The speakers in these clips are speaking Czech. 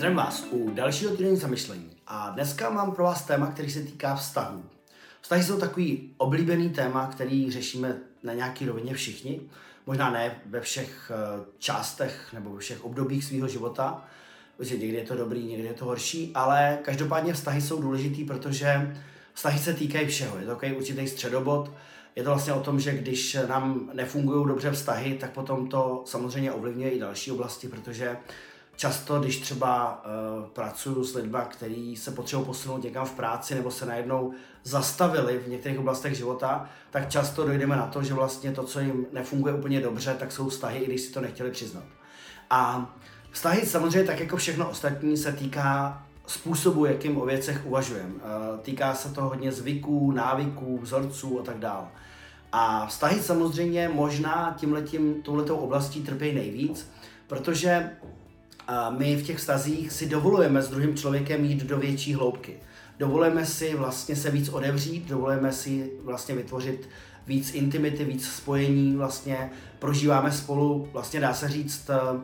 Zdravím vás u dalšího týdenní zamyšlení a dneska mám pro vás téma, který se týká vztahů. Vztahy jsou takový oblíbený téma, který řešíme na nějaký rovině všichni. Možná ne ve všech eh, částech nebo ve všech obdobích svého života, že někdy je to dobrý, někdy je to horší, ale každopádně vztahy jsou důležitý, protože vztahy se týkají všeho. Je to takový určitý středobod. Je to vlastně o tom, že když nám nefungují dobře vztahy, tak potom to samozřejmě ovlivňuje i další oblasti, protože často, když třeba uh, pracuju s lidmi, kteří se potřebují posunout někam v práci nebo se najednou zastavili v některých oblastech života, tak často dojdeme na to, že vlastně to, co jim nefunguje úplně dobře, tak jsou vztahy, i když si to nechtěli přiznat. A vztahy samozřejmě, tak jako všechno ostatní, se týká způsobu, jakým o věcech uvažujeme. Uh, týká se to hodně zvyků, návyků, vzorců a tak dále. A vztahy samozřejmě možná tímhletím, touhletou oblastí trpí nejvíc, protože a my v těch vztazích si dovolujeme s druhým člověkem jít do větší hloubky. Dovolujeme si vlastně se víc odevřít, dovolujeme si vlastně vytvořit víc intimity, víc spojení, vlastně prožíváme spolu, vlastně dá se říct, eh,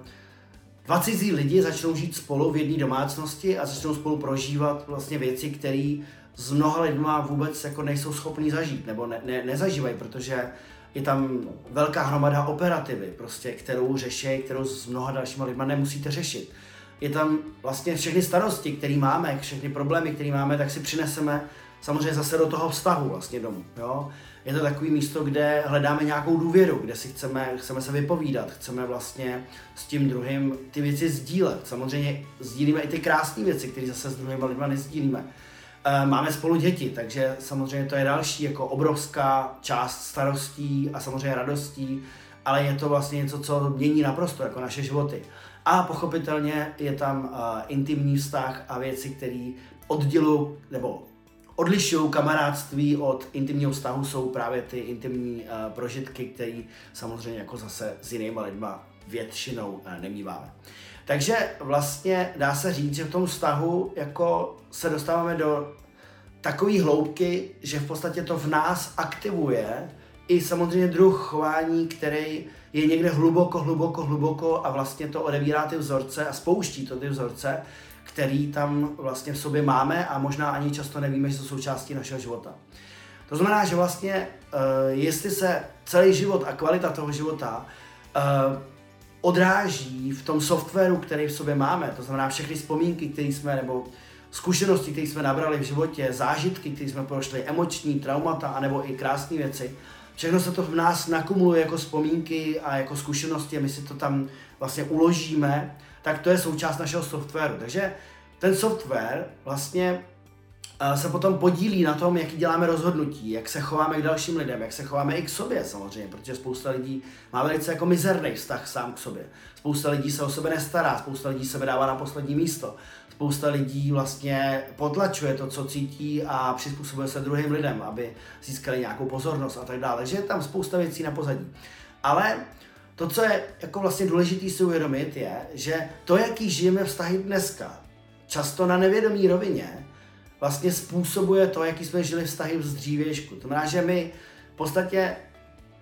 dva cizí lidi začnou žít spolu v jedné domácnosti a začnou spolu prožívat vlastně věci, které s mnoha lidma vůbec jako nejsou schopní zažít, nebo ne, ne, nezažívají, protože je tam velká hromada operativy, prostě, kterou řeší, kterou s mnoha dalšíma lidma nemusíte řešit. Je tam vlastně všechny starosti, které máme, všechny problémy, které máme, tak si přineseme samozřejmě zase do toho vztahu vlastně domů. Jo? Je to takový místo, kde hledáme nějakou důvěru, kde si chceme, chceme se vypovídat, chceme vlastně s tím druhým ty věci sdílet. Samozřejmě sdílíme i ty krásné věci, které zase s druhými lidmi nezdílíme. Eh, máme spolu děti, takže samozřejmě to je další jako obrovská část starostí a samozřejmě radostí, ale je to vlastně něco, co mění naprosto jako naše životy. A pochopitelně je tam uh, intimní vztah a věci, které oddělují nebo odlišují kamarádství od intimního vztahu, jsou právě ty intimní uh, prožitky, které samozřejmě jako zase s jinýma lidma většinou uh, nemýváme. Takže vlastně dá se říct, že v tom vztahu jako se dostáváme do takové hloubky, že v podstatě to v nás aktivuje i samozřejmě druh chování, který je někde hluboko, hluboko, hluboko a vlastně to odevírá ty vzorce a spouští to ty vzorce, který tam vlastně v sobě máme a možná ani často nevíme, že jsou součástí našeho života. To znamená, že vlastně, uh, jestli se celý život a kvalita toho života uh, odráží v tom softwaru, který v sobě máme, to znamená všechny vzpomínky, které jsme, nebo zkušenosti, které jsme nabrali v životě, zážitky, které jsme prošli, emoční traumata, anebo i krásné věci, všechno se to v nás nakumuluje jako vzpomínky a jako zkušenosti a my si to tam vlastně uložíme, tak to je součást našeho softwaru. Takže ten software vlastně se potom podílí na tom, jaký děláme rozhodnutí, jak se chováme k dalším lidem, jak se chováme i k sobě samozřejmě, protože spousta lidí má velice jako mizerný vztah sám k sobě. Spousta lidí se o sebe nestará, spousta lidí se vydává na poslední místo. Spousta lidí vlastně potlačuje to, co cítí a přizpůsobuje se druhým lidem, aby získali nějakou pozornost a tak dále. Takže je tam spousta věcí na pozadí. Ale to, co je jako vlastně důležité si uvědomit, je, že to, jaký žijeme vztahy dneska, často na nevědomí rovině, vlastně způsobuje to, jaký jsme žili vztahy z dřívějšku. To znamená, že my v podstatě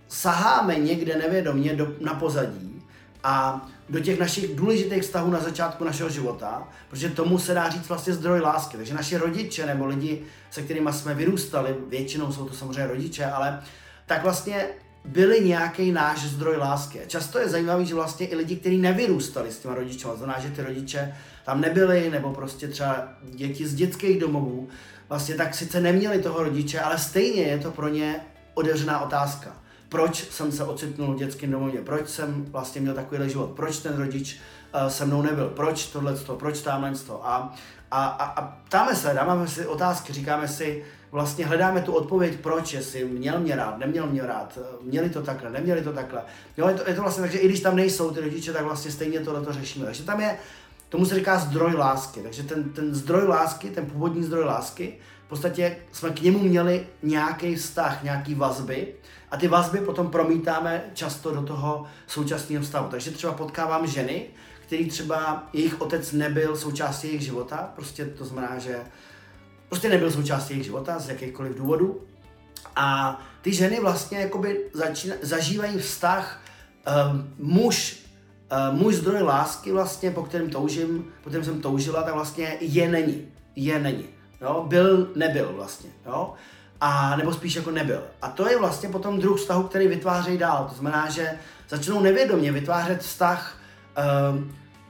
saháme někde nevědomě do, na pozadí a do těch našich důležitých vztahů na začátku našeho života, protože tomu se dá říct vlastně zdroj lásky. Takže naši rodiče nebo lidi, se kterými jsme vyrůstali, většinou jsou to samozřejmě rodiče, ale tak vlastně byli nějaký náš zdroj lásky. Často je zajímavý, že vlastně i lidi, kteří nevyrůstali s těma rodiči, to znamená, že ty rodiče tam nebyli, nebo prostě třeba děti z dětských domovů, vlastně tak sice neměli toho rodiče, ale stejně je to pro ně otevřená otázka. Proč jsem se ocitnul v dětském domově? Proč jsem vlastně měl takovýhle život? Proč ten rodič se mnou nebyl? Proč tohle, proč tamhle? A, a, a, a ptáme se, dáváme si otázky, říkáme si, vlastně hledáme tu odpověď, proč, jestli měl mě rád, neměl mě rád, měli to takhle, neměli to takhle. Jo, je to, je to vlastně tak, že i když tam nejsou ty rodiče, tak vlastně stejně tohle to řešíme. Takže tam je, tomu se říká zdroj lásky. Takže ten, ten zdroj lásky, ten původní zdroj lásky, v podstatě jsme k němu měli nějaký vztah, nějaký vazby a ty vazby potom promítáme často do toho současného vztahu. Takže třeba potkávám ženy, který třeba jejich otec nebyl součástí jejich života, prostě to znamená, že prostě nebyl součástí jejich života z jakýchkoliv důvodů. A ty ženy vlastně jakoby začína, zažívají vztah um, muž uh, můj zdroj lásky vlastně, po kterém toužím, po kterém jsem toužila, tak vlastně je není. Je není. Jo? Byl, nebyl vlastně. Jo? A nebo spíš jako nebyl. A to je vlastně potom druh vztahu, který vytvářejí dál. To znamená, že začnou nevědomě vytvářet vztah,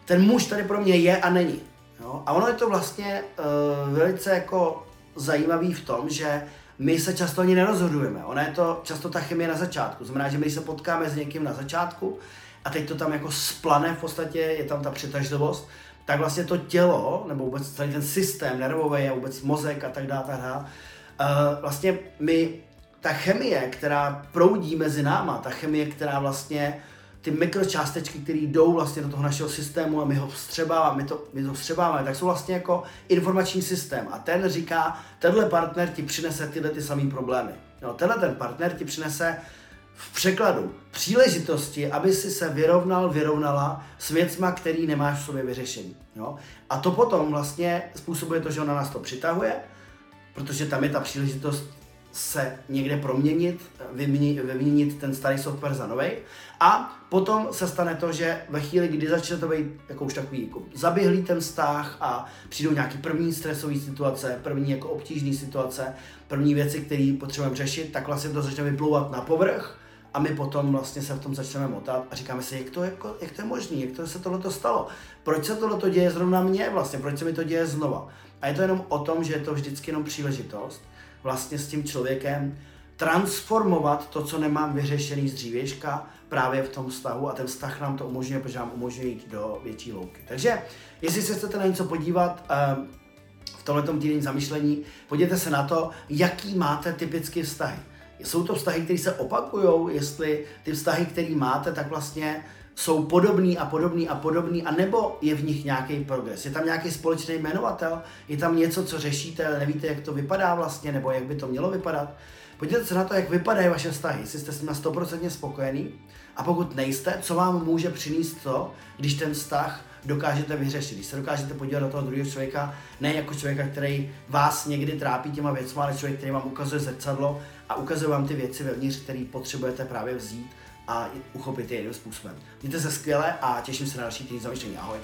ten muž tady pro mě je a není. Jo? A ono je to vlastně uh, velice jako zajímavý v tom, že my se často ani nerozhodujeme. Ona je to často ta chemie na začátku. Znamená, že my se potkáme s někým na začátku a teď to tam jako splane v podstatě, je tam ta přitažlivost, tak vlastně to tělo, nebo vůbec celý ten systém nervový a vůbec mozek a tak dále, tak dále, uh, vlastně my, ta chemie, která proudí mezi náma, ta chemie, která vlastně ty mikročástečky, které jdou vlastně do toho našeho systému a my ho vstřebáváme, my to, my to vstřebáváme, tak jsou vlastně jako informační systém. A ten říká, tenhle partner ti přinese tyhle ty samé problémy. No, tenhle ten partner ti přinese v překladu příležitosti, aby si se vyrovnal, vyrovnala s věcma, který nemáš v sobě vyřešení. Jo? A to potom vlastně způsobuje to, že ona nás to přitahuje, protože tam je ta příležitost se někde proměnit, vyměnit, ten starý software za nový. A potom se stane to, že ve chvíli, kdy začne to být jako už takový jako zaběhlý ten vztah a přijdou nějaký první stresové situace, první jako obtížné situace, první věci, které potřebujeme řešit, tak vlastně to začne vyplouvat na povrch a my potom vlastně se v tom začneme motat a říkáme si, jak to, jako, jak to je možné, jak to se tohle stalo, proč se tohle děje zrovna mně vlastně, proč se mi to děje znova. A je to jenom o tom, že je to vždycky jenom příležitost vlastně s tím člověkem transformovat to, co nemám vyřešený z dřívěžka, právě v tom vztahu a ten vztah nám to umožňuje, protože nám umožňuje jít do větší louky. Takže, jestli se chcete na něco podívat, ehm, v tomto týdenní zamýšlení, podívejte se na to, jaký máte typické vztahy. Jsou to vztahy, které se opakují, jestli ty vztahy, které máte, tak vlastně jsou podobný a podobný a podobný, a nebo je v nich nějaký progres. Je tam nějaký společný jmenovatel, je tam něco, co řešíte, ale nevíte, jak to vypadá vlastně, nebo jak by to mělo vypadat. Podívejte se na to, jak vypadají vaše vztahy, jestli jste s nimi 100% spokojený a pokud nejste, co vám může přinést to, když ten vztah dokážete vyřešit, když se dokážete podívat do toho druhého člověka, ne jako člověka, který vás někdy trápí těma věcmi, ale člověk, který vám ukazuje zrcadlo a ukazuje vám ty věci vevnitř, které potřebujete právě vzít a uchopit je jiným způsobem. Mějte se skvěle a těším se na další týden zamýšlení. Ahoj.